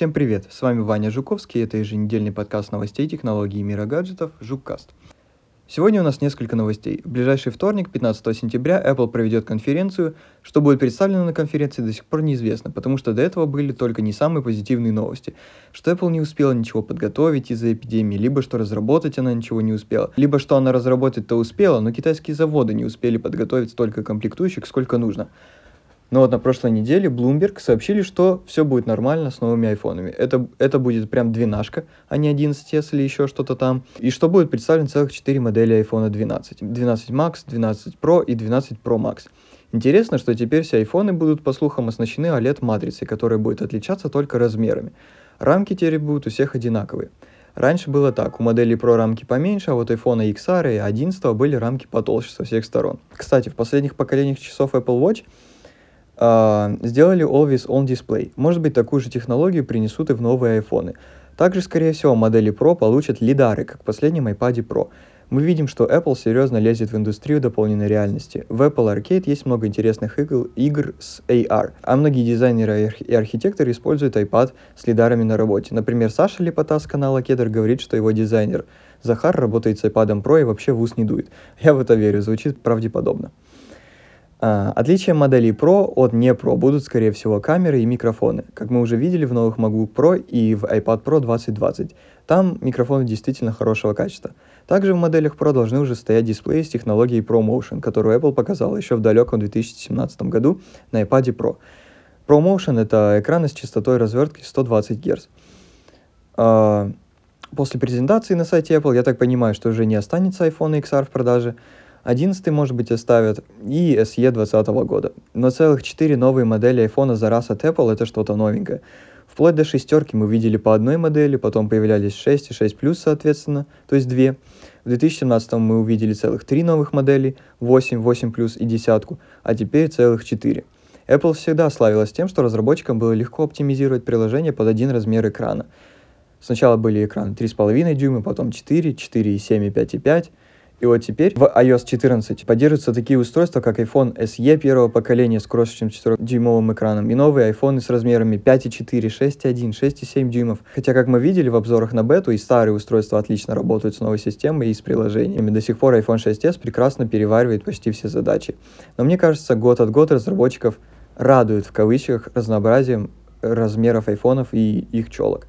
Всем привет, с вами Ваня Жуковский, это еженедельный подкаст новостей технологий мира гаджетов Жуккаст. Сегодня у нас несколько новостей. В ближайший вторник, 15 сентября, Apple проведет конференцию. Что будет представлено на конференции, до сих пор неизвестно, потому что до этого были только не самые позитивные новости. Что Apple не успела ничего подготовить из-за эпидемии, либо что разработать она ничего не успела, либо что она разработать-то успела, но китайские заводы не успели подготовить столько комплектующих, сколько нужно. Но вот на прошлой неделе Bloomberg сообщили, что все будет нормально с новыми айфонами. Это, это будет прям двенашка, а не 11s или еще что-то там. И что будет представлено целых 4 модели iPhone 12. 12 Max, 12 Pro и 12 Pro Max. Интересно, что теперь все айфоны будут, по слухам, оснащены OLED-матрицей, которая будет отличаться только размерами. Рамки теперь будут у всех одинаковые. Раньше было так, у моделей Pro рамки поменьше, а вот iPhone XR и 11 были рамки потолще со всех сторон. Кстати, в последних поколениях часов Apple Watch сделали Always On Display. Может быть, такую же технологию принесут и в новые айфоны. Также, скорее всего, модели Pro получат лидары, как в последнем iPad Pro. Мы видим, что Apple серьезно лезет в индустрию дополненной реальности. В Apple Arcade есть много интересных игр, игр с AR, а многие дизайнеры и архитекторы используют iPad с лидарами на работе. Например, Саша Лепота с канала Кедр говорит, что его дизайнер Захар работает с iPad Pro и вообще в ус не дует. Я в это верю, звучит правдеподобно. А, отличием моделей Pro от не Pro будут, скорее всего, камеры и микрофоны, как мы уже видели в новых MacBook Pro и в iPad Pro 2020. Там микрофоны действительно хорошего качества. Также в моделях Pro должны уже стоять дисплеи с технологией ProMotion, которую Apple показала еще в далеком 2017 году на iPad Pro. ProMotion — это экраны с частотой развертки 120 Гц. А, после презентации на сайте Apple, я так понимаю, что уже не останется iPhone XR в продаже, 11 может быть оставят и SE 2020 года. Но целых 4 новые модели iPhone за раз от Apple это что-то новенькое. Вплоть до шестерки мы видели по одной модели, потом появлялись 6 и 6 плюс соответственно, то есть две. В 2017 мы увидели целых три новых модели, 8, 8 плюс и десятку, а теперь целых 4. Apple всегда славилась тем, что разработчикам было легко оптимизировать приложение под один размер экрана. Сначала были экраны 3,5 дюйма, потом 4, 4,7 и 5,5, и вот теперь в iOS 14 поддерживаются такие устройства, как iPhone SE первого поколения с крошечным 4-дюймовым экраном и новые iPhone с размерами 5,4, 6,1, 6,7 дюймов. Хотя, как мы видели в обзорах на бету, и старые устройства отлично работают с новой системой и с приложениями. До сих пор iPhone 6s прекрасно переваривает почти все задачи. Но мне кажется, год от года разработчиков радует в кавычках разнообразием размеров айфонов и их челок.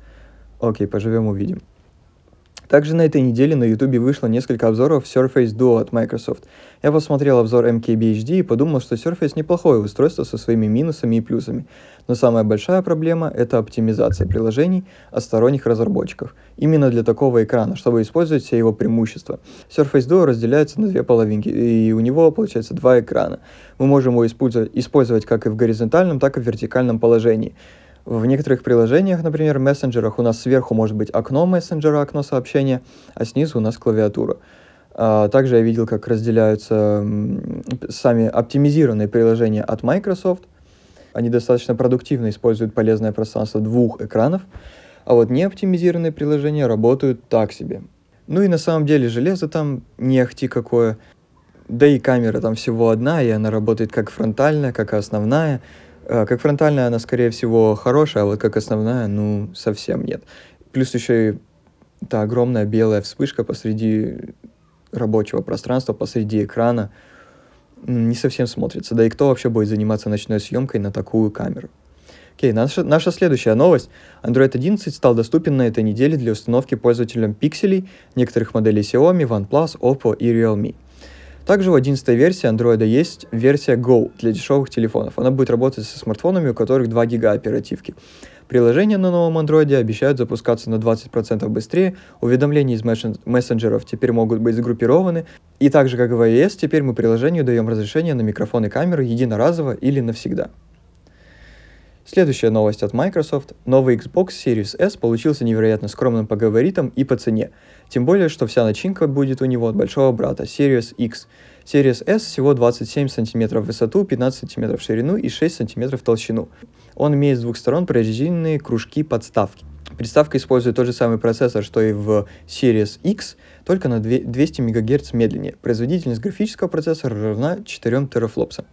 Окей, поживем увидим. Также на этой неделе на YouTube вышло несколько обзоров Surface Duo от Microsoft. Я посмотрел обзор MKBHD и подумал, что Surface неплохое устройство со своими минусами и плюсами. Но самая большая проблема — это оптимизация приложений от сторонних разработчиков. Именно для такого экрана, чтобы использовать все его преимущества. Surface Duo разделяется на две половинки, и у него получается два экрана. Мы можем его использовать, как и в горизонтальном, так и в вертикальном положении. В некоторых приложениях, например, в мессенджерах, у нас сверху может быть окно мессенджера, окно сообщения, а снизу у нас клавиатура. А, также я видел, как разделяются сами оптимизированные приложения от Microsoft. Они достаточно продуктивно используют полезное пространство двух экранов, а вот неоптимизированные приложения работают так себе. Ну и на самом деле железо там не ахти какое, да и камера там всего одна, и она работает как фронтальная, как и основная, как фронтальная она, скорее всего, хорошая, а вот как основная, ну, совсем нет. Плюс еще и та огромная белая вспышка посреди рабочего пространства, посреди экрана, не совсем смотрится. Да и кто вообще будет заниматься ночной съемкой на такую камеру? Окей, наша, наша следующая новость. Android 11 стал доступен на этой неделе для установки пользователям пикселей некоторых моделей Xiaomi, OnePlus, Oppo и Realme. Также в 11 версии Android есть версия Go для дешевых телефонов. Она будет работать со смартфонами, у которых 2 гига оперативки. Приложения на новом Android обещают запускаться на 20% быстрее, уведомления из мессенджеров теперь могут быть сгруппированы, и так же, как в iOS, теперь мы приложению даем разрешение на микрофон и камеру единоразово или навсегда. Следующая новость от Microsoft. Новый Xbox Series S получился невероятно скромным по габаритам и по цене. Тем более, что вся начинка будет у него от большого брата Series X. Series S всего 27 см в высоту, 15 см в ширину и 6 см в толщину. Он имеет с двух сторон прорезиненные кружки подставки. Приставка использует тот же самый процессор, что и в Series X, только на 200 МГц медленнее. Производительность графического процессора равна 4 терафлопсам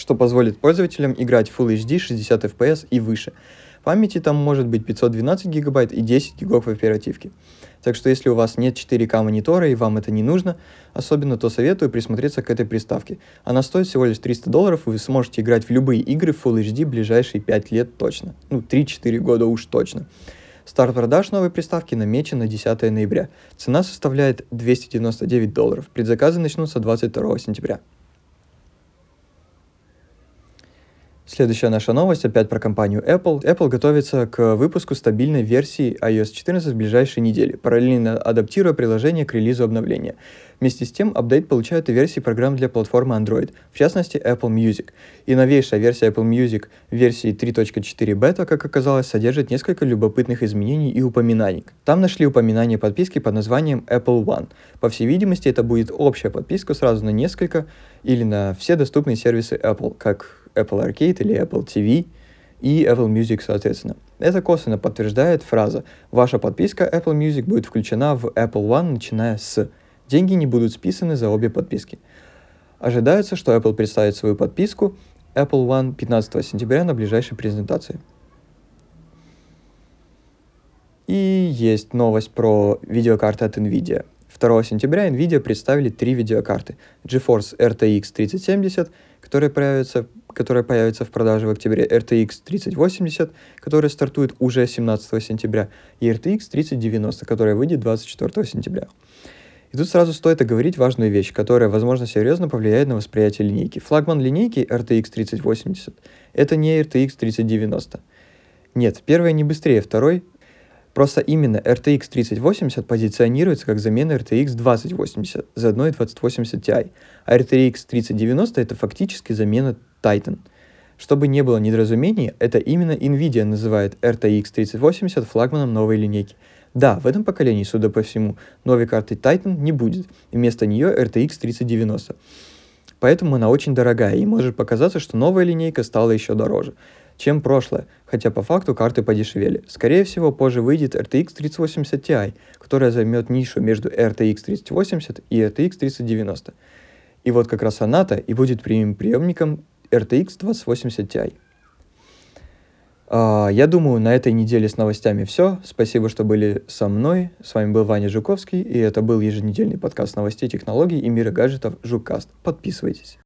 что позволит пользователям играть Full HD 60 FPS и выше. Памяти там может быть 512 гигабайт и 10 гигов оперативки. Так что если у вас нет 4К монитора и вам это не нужно, особенно, то советую присмотреться к этой приставке. Она стоит всего лишь 300 долларов, и вы сможете играть в любые игры в Full HD ближайшие 5 лет точно. Ну, 3-4 года уж точно. Старт продаж новой приставки намечен на 10 ноября. Цена составляет 299 долларов. Предзаказы начнутся 22 сентября. Следующая наша новость опять про компанию Apple. Apple готовится к выпуску стабильной версии iOS 14 в ближайшие недели, параллельно адаптируя приложение к релизу обновления. Вместе с тем, апдейт получают и версии программ для платформы Android, в частности Apple Music. И новейшая версия Apple Music версии 3.4 бета, как оказалось, содержит несколько любопытных изменений и упоминаний. Там нашли упоминание подписки под названием Apple One. По всей видимости, это будет общая подписка сразу на несколько или на все доступные сервисы Apple, как Apple Arcade или Apple TV и Apple Music, соответственно. Это косвенно подтверждает фраза «Ваша подписка Apple Music будет включена в Apple One, начиная с...» Деньги не будут списаны за обе подписки. Ожидается, что Apple представит свою подписку Apple One 15 сентября на ближайшей презентации. И есть новость про видеокарты от NVIDIA. 2 сентября NVIDIA представили три видеокарты. GeForce RTX 3070, которая появится, которая появится в продаже в октябре, RTX 3080, которая стартует уже 17 сентября, и RTX 3090, которая выйдет 24 сентября. И тут сразу стоит оговорить важную вещь, которая, возможно, серьезно повлияет на восприятие линейки. Флагман линейки RTX 3080 — это не RTX 3090. Нет, первое не быстрее второй, Просто именно RTX 3080 позиционируется как замена RTX 2080, заодно и 2080 Ti, а RTX 3090 это фактически замена Titan. Чтобы не было недоразумений, это именно Nvidia называет RTX 3080 флагманом новой линейки. Да, в этом поколении, судя по всему, новой карты Titan не будет, вместо нее RTX 3090. Поэтому она очень дорогая, и может показаться, что новая линейка стала еще дороже чем прошлое, хотя по факту карты подешевели. Скорее всего, позже выйдет RTX 3080 Ti, которая займет нишу между RTX 3080 и RTX 3090. И вот как раз она-то и будет прямым приемником RTX 2080 Ti. Uh, я думаю, на этой неделе с новостями все. Спасибо, что были со мной. С вами был Ваня Жуковский, и это был еженедельный подкаст новостей, технологий и мира гаджетов Жуккаст. Подписывайтесь.